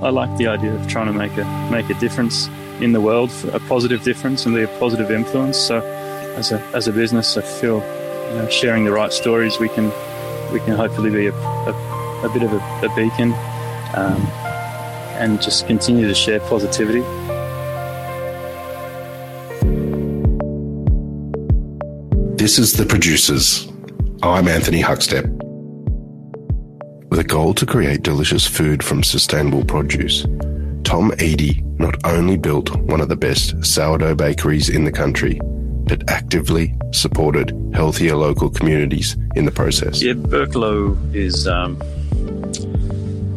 I like the idea of trying to make a make a difference in the world, a positive difference, and be a positive influence. So, as a as a business, I feel you know, sharing the right stories, we can we can hopefully be a, a, a bit of a, a beacon um, and just continue to share positivity. This is The Producers. I'm Anthony Huckstep. With a goal to create delicious food from sustainable produce, Tom Eadie not only built one of the best sourdough bakeries in the country, but actively supported healthier local communities in the process. Yeah, Berkelo is um,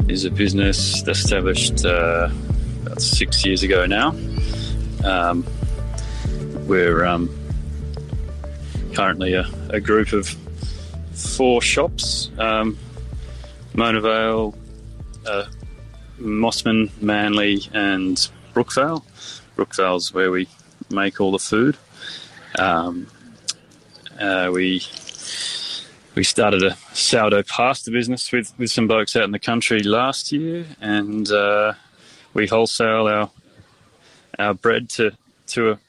is a business established uh, about six years ago now. Um, we're um, currently a, a, group of four shops: um, Mona Vale, uh, Mosman, Manly, and Brookvale. Brookvale's where we make all the food. Um, uh, we we started a sourdough pasta business with, with some blokes out in the country last year, and uh, we wholesale our our bread to to a,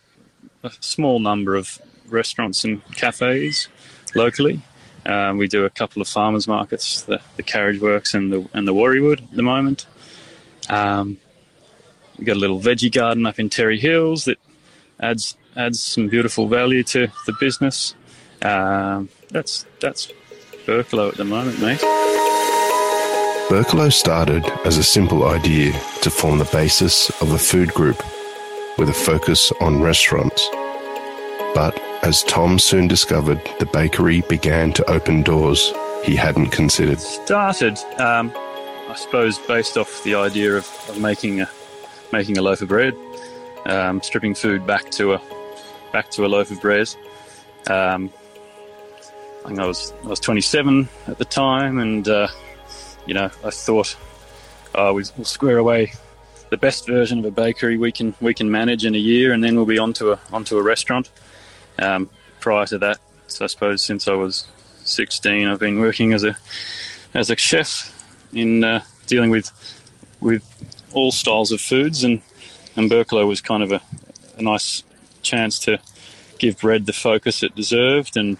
a, small number of restaurants and cafes locally. Um, we do a couple of farmers markets, the, the Carriageworks and the and the Warriewood at the moment. Um, we've got a little veggie garden up in Terrey Hills that adds adds some beautiful value to the business. Um, that's that's Berkelo at the moment, mate. Berkelo started as a simple idea to form the basis of a food group with a focus on restaurants. But as Tom soon discovered, the bakery began to open doors he hadn't considered. Started, um, I suppose, based off the idea of, of making a making a loaf of bread, um, stripping food back to a back to a loaf of bread. Um, I think I was I was 27 at the time, and uh, you know I thought oh, we'll square away the best version of a bakery we can we can manage in a year, and then we'll be onto a onto a restaurant. Um, prior to that, so I suppose since I was 16, I've been working as a as a chef in uh, dealing with with all styles of foods, and and Berkelo was kind of a, a nice chance to give bread the focus it deserved and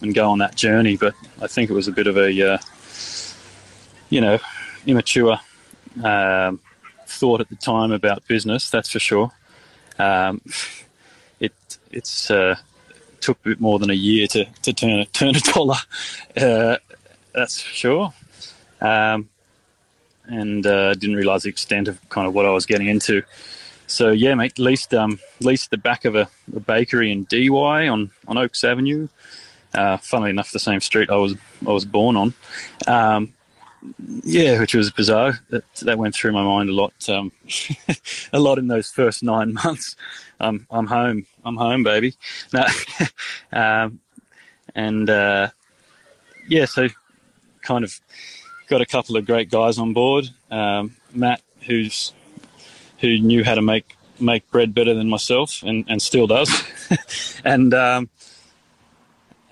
and go on that journey. But I think it was a bit of a uh, you know immature um, thought at the time about business. That's for sure. Um, it it's uh, took a bit more than a year to, to turn a turn a dollar. Uh, that's for sure. Um, and uh, didn't realise the extent of kind of what I was getting into so yeah, mate, leased um, leased the back of a, a bakery in Dee Why on on Oaks Avenue. Uh, funnily enough, the same street I was I was born on. Um, yeah, which was bizarre. That that went through my mind a lot, um, a lot in those first nine months. Um, I'm home. I'm home, baby. No, um, and uh, yeah, so kind of got a couple of great guys on board. Um, Matt, who's who knew how to make make bread better than myself, and, and still does. and um,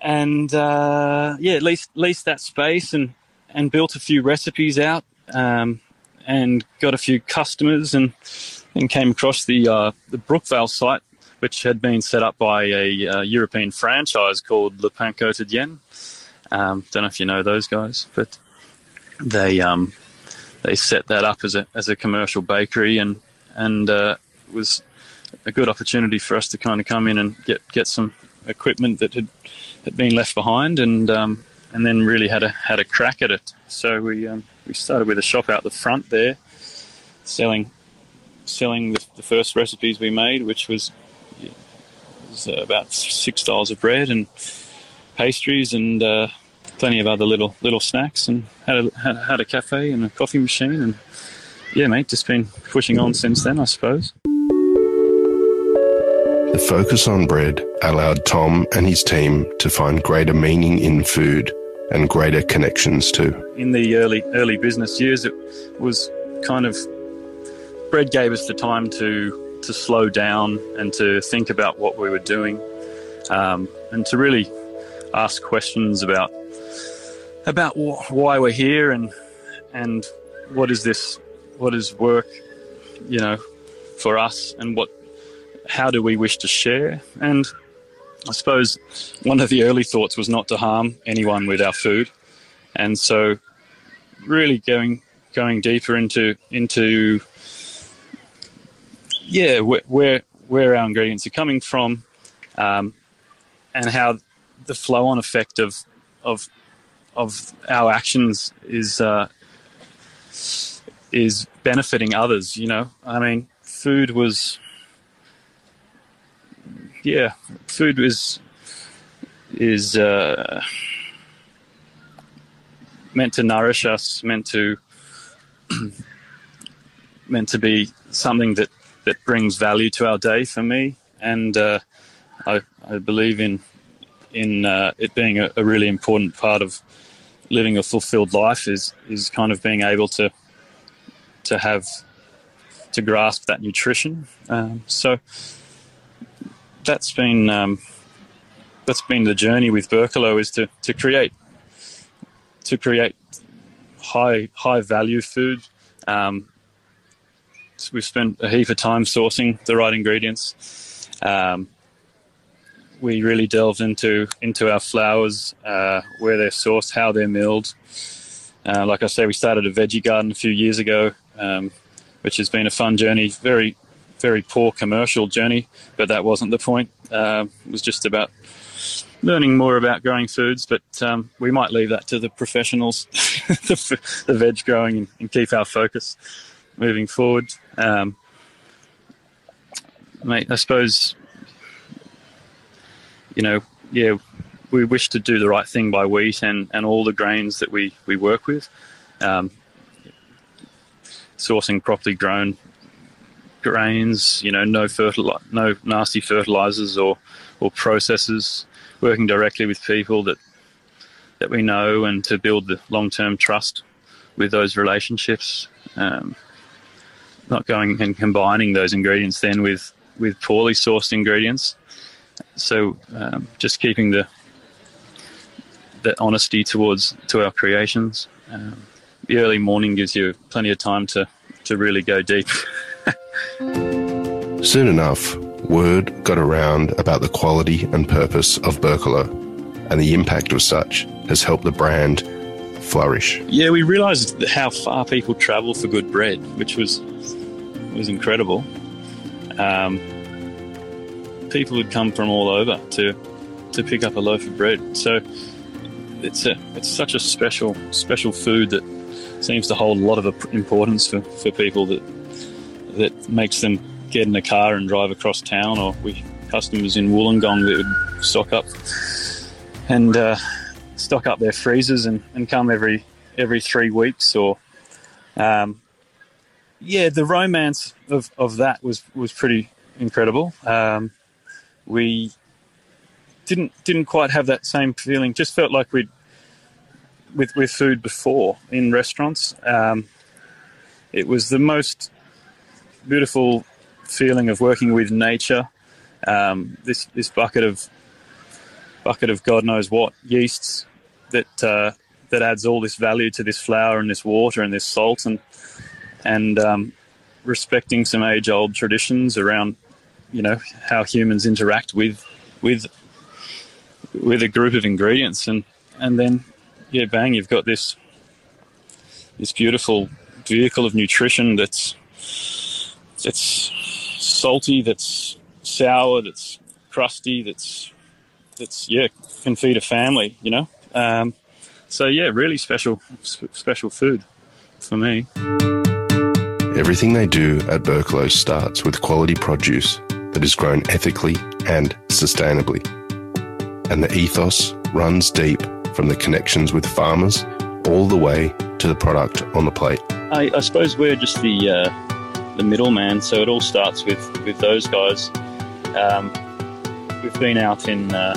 and uh, yeah, leased least that space and and built a few recipes out, um, and got a few customers, and and came across the uh, the Brookvale site, which had been set up by a uh, European franchise called Le Pain Quotidien. Um, don't know if you know those guys, but they um, they set that up as a as a commercial bakery and and uh, was a good opportunity for us to kind of come in and get get some equipment that had had been left behind, and um, and then really had a had a crack at it. So we um, we started with a shop out the front there, selling selling the, the first recipes we made, which was, was uh, about six styles of bread and pastries and uh, plenty of other little little snacks, and had a had, had a cafe and a coffee machine and yeah, mate, just been pushing on since then, I suppose. The focus on bread allowed Tom and his team to find greater meaning in food and greater connections too. In the early early business years, it was kind of bread gave us the time to to slow down and to think about what we were doing, um, and to really ask questions about about wh- why we're here and and what is this what is work, you know, for us, and what how do we wish to share? And I suppose one of the early thoughts was not to harm anyone with our food, and so really going going deeper into into yeah where where, our ingredients are coming from, um, and how the flow on effect of of of our actions is uh, is benefiting others. You know, I mean, food was yeah, food is is uh, meant to nourish us, meant to meant to be something that that brings value to our day for me, and uh, I, I believe in in uh, it being a, a, really important part of living a fulfilled life is is kind of being able to to have to grasp that nutrition. Um, so that's been um, that's been the journey with Berkelo is to, to create to create high high value food. Um, we've spent a heap of time sourcing the right ingredients. Um, we really delved into into our flours, uh, where they're sourced, how they're milled. Uh, like I say, we started a veggie garden a few years ago, um, which has been a fun journey. Very very poor commercial journey, but that wasn't the point. Uh, it was just about learning more about growing foods, but um, we might leave that to the professionals, the, the, veg growing, and, and, keep our focus moving forward. Um, mate, I suppose, you know, yeah, we wish to do the right thing by wheat and, and all the grains that we, we work with. Um, sourcing properly grown grains, you know, no fertili- no nasty fertilizers or, or processes, working directly with people that that we know and to build the long term trust with those relationships. Um, not going and combining those ingredients then with, with poorly sourced ingredients. So um, just keeping the that honesty towards to our creations. Um, the early morning gives you plenty of time to, to really go deep. Soon enough, word got around about the quality and purpose of Berkelo, and the impact of such has helped the brand flourish. Yeah, we realised how far people travel for good bread, which was was incredible. Um, people would come from all over to to pick up a loaf of bread. So it's a it's such a special special food that seems to hold a lot of importance for, for people that that makes them get in a car and drive across town, or we customers in Wollongong that would stock up and uh, stock up their freezers and, and come every every three weeks or um, yeah the romance of, of that was was pretty incredible. Um, we didn't didn't quite have that same feeling. Just felt like we'd with with food before in restaurants. Um, it was the most beautiful feeling of working with nature. Um, this this bucket of bucket of God knows what yeasts that uh, that adds all this value to this flour and this water and this salt and and um, respecting some age old traditions around you know how humans interact with with with a group of ingredients and and then yeah bang you've got this this beautiful vehicle of nutrition that's that's salty, that's sour, that's crusty, that's that's yeah can feed a family, you know. Um, so yeah, really special special food for me. Everything they do at Berkelo starts with quality produce that is grown ethically and sustainably. And the ethos runs deep from the connections with farmers all the way to the product on the plate. I, I suppose we're just the uh, the middleman. So it all starts with with those guys. Um, we've been out in uh,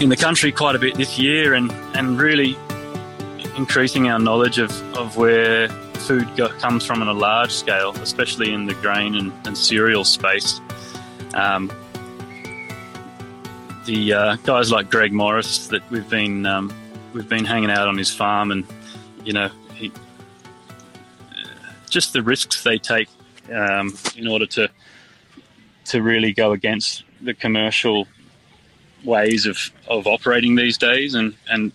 in the country quite a bit this year, and and really increasing our knowledge of of where food go, comes from on a large scale, especially in the grain and, and cereal space. Um, the uh, guys like Greg Morris that we've been um, we've been hanging out on his farm, and you know just the risks they take um, in order to to really go against the commercial ways of, of operating these days and, and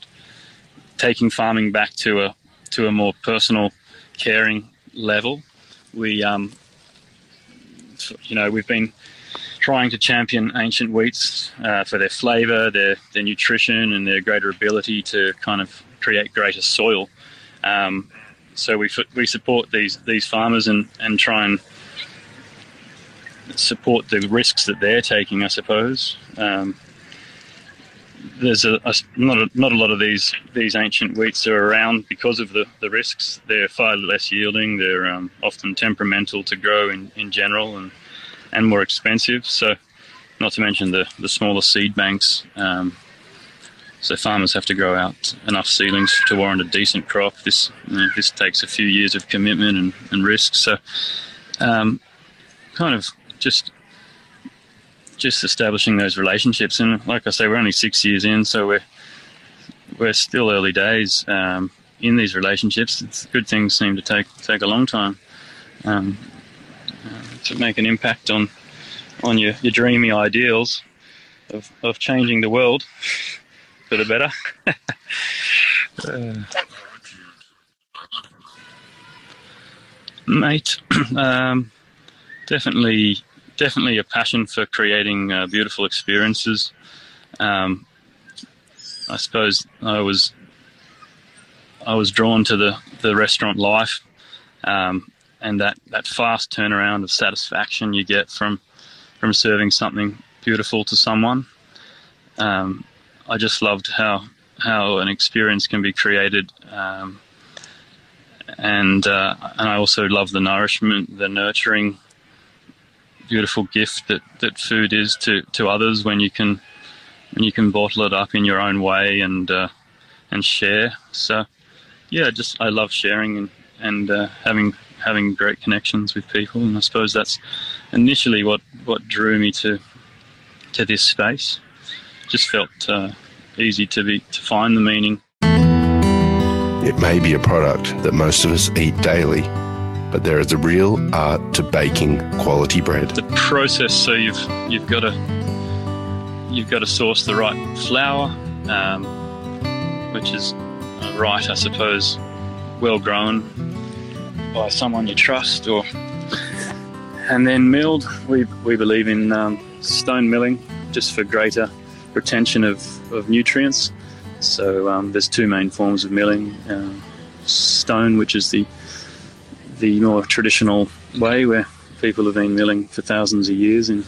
taking farming back to a to a more personal, caring level. We um, you know we've been trying to champion ancient wheats uh, for their flavour, their their nutrition, and their greater ability to kind of create greater soil. Um, so we we support these these farmers and and try and support the risks that they're taking, I suppose. Um, there's a, a, not a, not a lot of these these ancient wheats are around because of the, the risks. They're far less yielding. They're um, often temperamental to grow in, in general and and more expensive. So, not to mention the the smaller seed banks. Um, so farmers have to grow out enough seedlings to warrant a decent crop. This you know, this takes a few years of commitment and, and risk. So, um, kind of just just establishing those relationships. And like I say, we're only six years in, so we're we're still early days um, in these relationships. It's, good things seem to take take a long time um, uh, to make an impact on on your, your dreamy ideals of, of changing the world for the better. uh, mate, um, definitely, definitely a passion for creating uh, beautiful experiences. Um, I suppose I was I was drawn to the, the restaurant life um, and that, that fast turnaround of satisfaction you get from from serving something beautiful to someone. Um, I just loved how how an experience can be created, um, and uh, and I also love the nourishment, the nurturing, beautiful gift that, that food is to, to others when you can when you can bottle it up in your own way and uh, and share. So yeah, just I love sharing and and uh, having having great connections with people, and I suppose that's initially what what drew me to to this space just felt uh, easy to be to find the meaning. It may be a product that most of us eat daily, but there is a real art to baking quality bread. The process, so you've you've got to you've got to source the right flour, um, which is right, I suppose, well grown by someone you trust, or and then milled. We we believe in um, stone milling just for greater retention of, of nutrients. So um, there's two main forms of milling: uh, stone, which is the the more traditional way where people have been milling for thousands of years in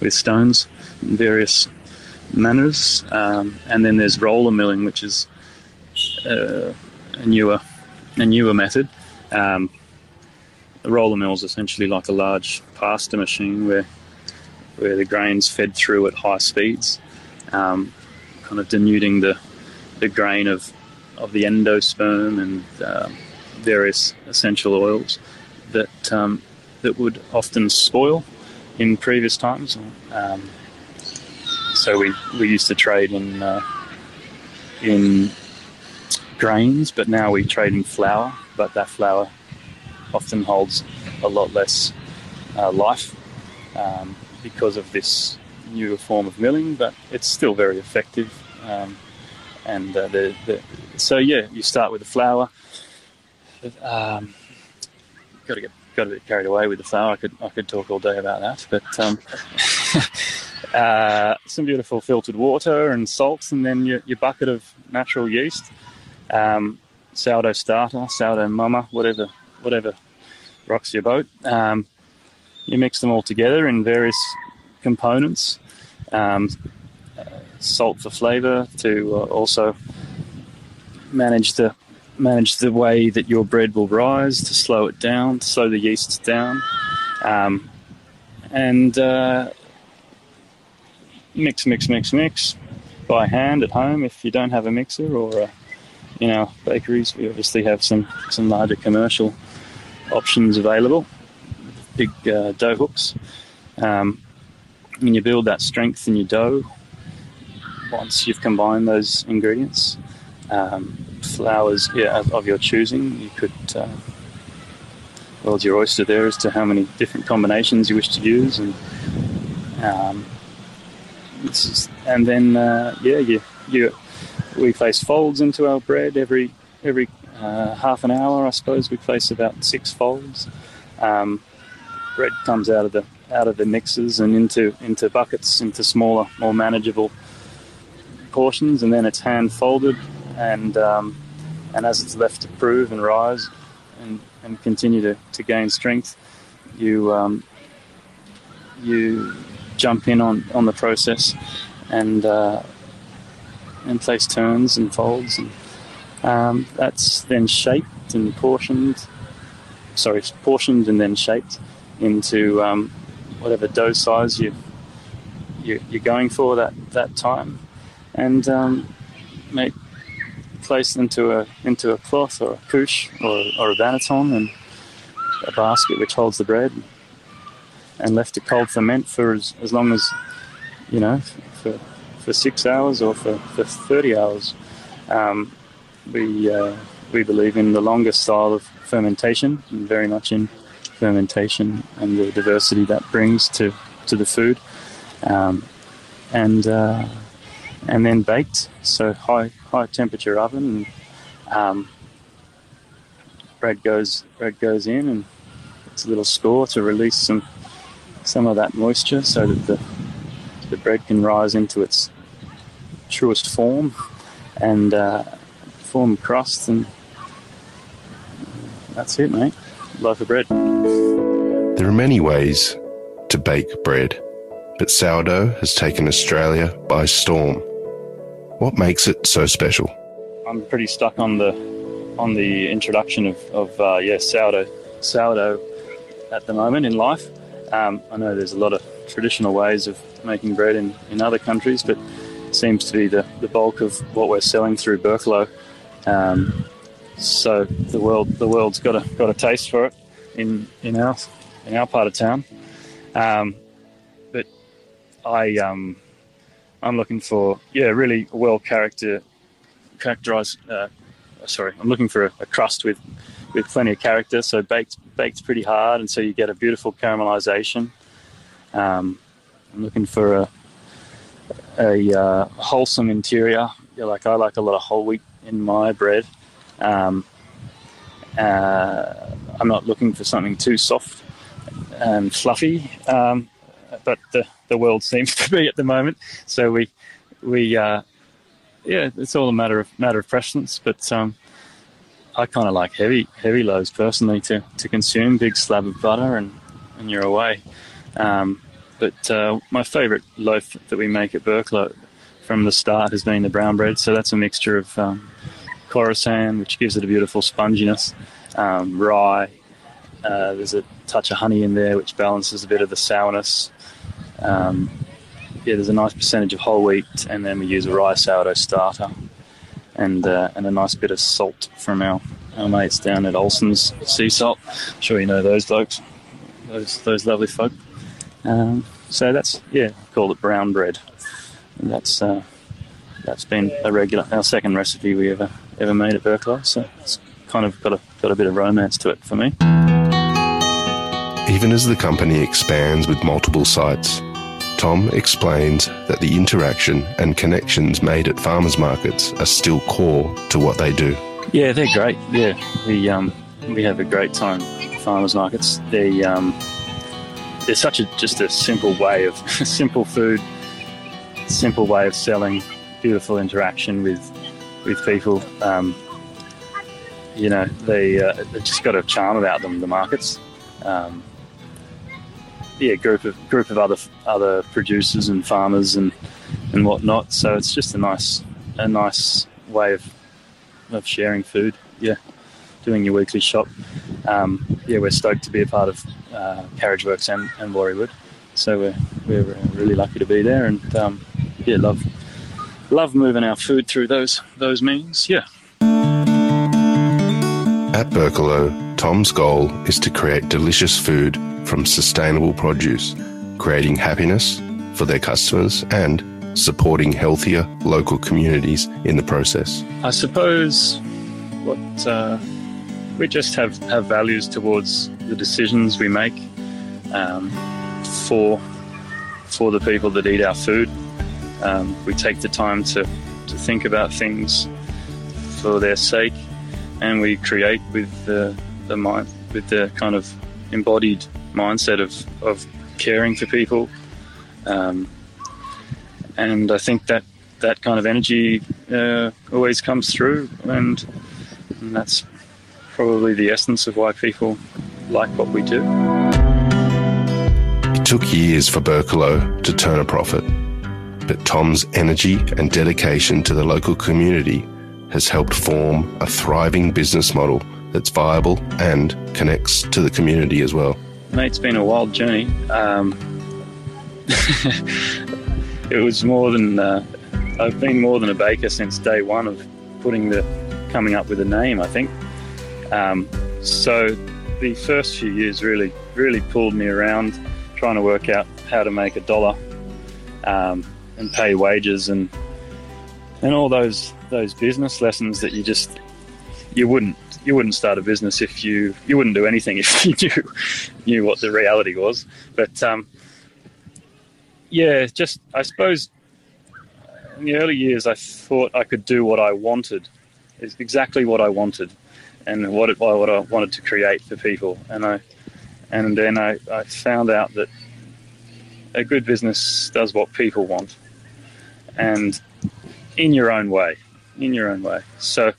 with stones in various manners, um, and then there's roller milling, which is uh, a newer a newer method. Um, the roller mill is essentially like a large pasta machine where where the grains fed through at high speeds um, kind of denuding the, the grain of, of the endosperm and uh, various essential oils that, um, that would often spoil in previous times. Um, so we, we used to trade in, uh, in grains, but now we trade in flour, but that flour often holds a lot less uh, life um, because of this newer form of milling, but it's still very effective. Um, and uh, the, the, so yeah, you start with the flour. Um, got to get got a bit carried away with the flour. I could I could talk all day about that, but um, uh, some beautiful filtered water and salts, and then your, your bucket of natural yeast, um, sourdough starter, sourdough mama, whatever whatever rocks your boat. Um, you mix them all together in various components. Um, salt for flavour to uh, also manage the manage the way that your bread will rise to slow it down, to slow the yeasts down, um, and uh, mix, mix, mix, mix by hand at home if you don't have a mixer or. Uh, in our bakeries, we obviously have some, some larger commercial options available, big uh, dough hooks. Um, and you build that strength in your dough once you've combined those ingredients. Um, flours yeah, of your choosing. You could uh, your oyster there as to how many different combinations you wish to use, and um, and then uh, yeah, you you we place folds into our bread every every uh, half an hour, I suppose. We place about six folds. Um, bread comes out of the out of the mixers and into into buckets, into smaller, more manageable portions, and then it's hand folded, and um, and as it's left to prove and rise, and, and continue to, to gain strength, you um, you jump in on, on the process and uh, and place turns and folds, and um, that's then shaped and portioned. Sorry, portioned and then shaped into um, whatever dough size you, you you're going for that that time, and um, make placed into a into a cloth or a couche or, or a banneton and a basket which holds the bread and left to cold ferment for as, as long as you know for for six hours or for, for 30 hours. Um, we uh, we believe in the longer style of fermentation and very much in fermentation and the diversity that brings to to the food. Um, and uh, and then baked so high high temperature oven and um, bread goes bread goes in and it's a little score to release some some of that moisture so that the the bread can rise into its truest form and uh, form crust and that's it mate loaf of bread There are many ways to bake bread, but sourdough has taken Australia by storm. What makes it so special? I'm pretty stuck on the on the introduction of, of uh, yeah sourdough sourdough at the moment in life. Um, I know there's a lot of traditional ways of making bread in, in other countries, but it seems to be the, the bulk of what we're selling through Berkelo. Um, so the world the world's got a got a taste for it in in our in our part of town. Um, but I um, I'm looking for yeah really well character characterized. Uh, sorry, I'm looking for a, a, crust with with plenty of character. So baked baked pretty hard, and so you get a beautiful caramelization. Um, I'm looking for a a uh, wholesome interior. Yeah, like I like a lot of whole wheat in my bread. Um, uh, I'm not looking for something too soft and fluffy, um, but the, the world seems to be at the moment. So we we uh, yeah, it's all a matter of matter of preference. But um, I kind of like heavy heavy loaves personally to, to consume. Big slab of butter and, and you're away. Um, but uh, my favourite loaf that we make at Berkelo from the start has been the brown bread. So that's a mixture of um, Khorasan, which gives it a beautiful sponginess, um, rye. Uh, there's a touch of honey in there, which balances a bit of the sourness. Um, yeah, there's a nice percentage of whole wheat, and then we use a rye sourdough starter, and uh, and a nice bit of salt from our, our mates down at Olsson's Sea Salt. I'm sure you know those folks, those those lovely folk. Um, so that's yeah, call it brown bread. And that's uh, that's been a regular our second recipe we ever ever made at Berkelo. So it's kind of got a got a bit of romance to it for me. Even as the company expands with multiple sites, Tom explains that the interaction and connections made at farmers markets are still core to what they do. Yeah, they're great. Yeah, we um, we have a great time at farmers markets. They um, they're such a just a simple way of simple food, simple way of selling, beautiful interaction with with people. Um, you know, they uh, they've just got a charm about them. The markets. Um, yeah, group of group of other other producers and farmers and and whatnot. So it's just a nice a nice way of of sharing food. Yeah, doing your weekly shop. Um, yeah, we're stoked to be a part of uh, Carriageworks and, and Warriewood. So we're we're really lucky to be there, and um, yeah, love love moving our food through those those means. Yeah. At Berkelo, Tom's goal is to create delicious food from sustainable produce, creating happiness for their customers and supporting healthier local communities in the process. I suppose what uh, we just have, have values towards the decisions we make um, for for the people that eat our food. Um, we take the time to, to think about things for their sake, and we create with the, the mind with the kind of embodied mindset of, of caring for people. Um, and I think that that kind of energy uh, always comes through, and, and that's probably the essence of why people like what we do. It took years for Berkelo to turn a profit, but Tom's energy and dedication to the local community has helped form a thriving business model that's viable and connects to the community as well. Mate, it's been a wild journey. Um, it was more than uh, I've been more than a baker since day one of putting the coming up with a name. I think um, so. The first few years really really pulled me around trying to work out how to make a dollar um, and pay wages and and all those those business lessons that you just you wouldn't you wouldn't start a business if you you wouldn't do anything if you knew knew what the reality was. But um, yeah, just I suppose in the early years I thought I could do what I wanted, is exactly what I wanted, and what it, what I wanted to create for people. And I and then I, I found out that a good business does what people want, and in your own way, in your own way. So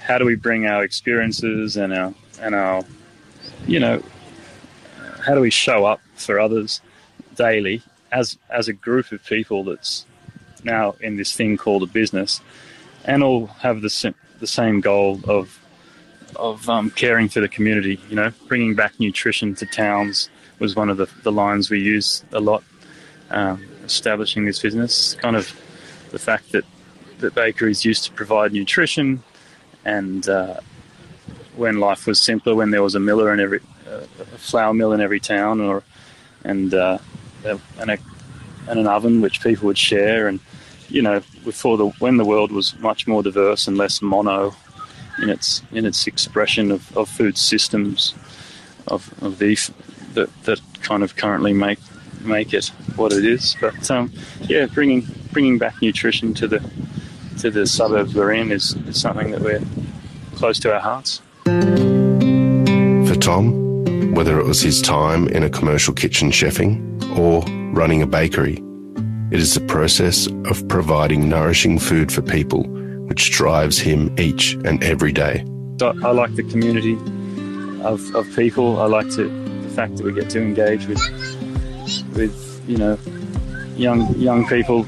how do we bring our experiences and our and our you know how do we show up for others daily as as a group of people that's now in this thing called a business and all have the the same goal of of um, caring for the community you know bringing back nutrition to towns was one of the, the lines we use a lot um, establishing this business kind of the fact that that bakeries used to provide nutrition and uh, when life was simpler, when there was a miller in every uh, a flour mill in every town, or and uh, and, a, and an oven which people would share, and you know, before the when the world was much more diverse and less mono in its in its expression of, of food systems of, of beef that that kind of currently make make it what it is. But um, yeah, bringing bringing back nutrition to the to the suburbs we're in is, is something that we're close to our hearts. For Tom, whether it was his time in a commercial kitchen chefing or running a bakery, it is the process of providing nourishing food for people which drives him each and every day. I like the community of, of people. I like to, the fact that we get to engage with with you know young young people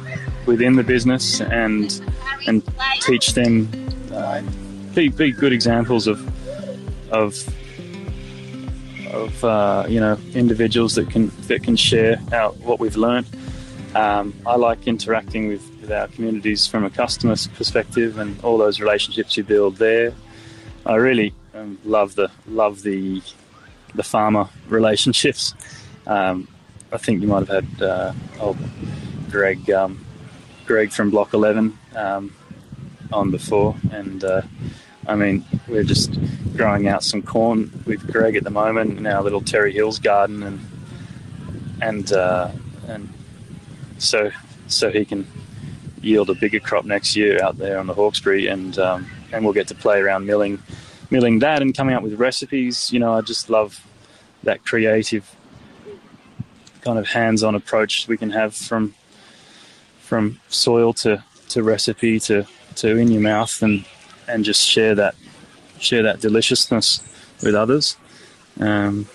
within the business and and teach them, uh, be, be good examples of of of uh, you know individuals that can that can share our, what we've learned. Um, I like interacting with, with our communities from a customer perspective and all those relationships you build there. I really um, love the love the the farmer relationships. Um, I think you might have had uh, old Greg um, Greg from Block 11 um, on before, and uh, I mean we're just growing out some corn with Greg at the moment in our little Terrey Hills garden, and and uh, and so so he can yield a bigger crop next year out there on the Hawkesbury, and um, and we'll get to play around milling milling that and coming up with recipes. You know, I just love that creative kind of hands-on approach we can have from from soil to, to recipe to, to in your mouth and, and just share that share that deliciousness with others. Um,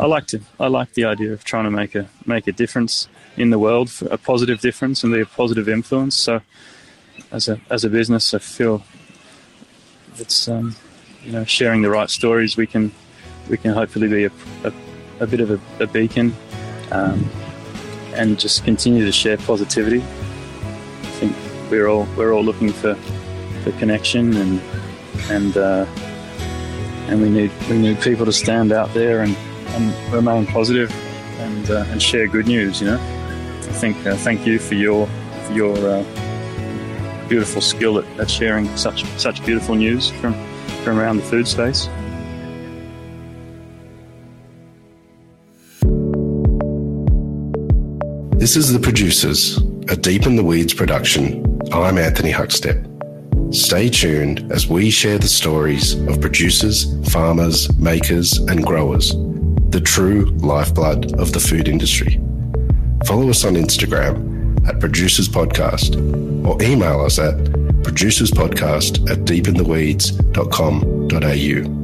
I like to I like the idea of trying to make a make a difference in the world, a positive difference, and be a positive influence. So, as a as a business, I feel it's um, you know sharing the right stories. We can we can hopefully be a, a, a bit of a, a beacon. Um, and just continue to share positivity. I think we're all we're all looking for, for connection and and uh, and we need we need people to stand out there and, and remain positive and uh, and share good news. You know, I think uh, thank you for your for your uh, beautiful skill at, at sharing such such beautiful news from from around the food space. This is The Producers, a Deep in the Weeds production. I'm Anthony Huckstep. Stay tuned as we share the stories of producers, farmers, makers, and growers, the true lifeblood of the food industry. Follow us on Instagram at Producers Podcast or email us at producerspodcast at deepintheweeds.com.au.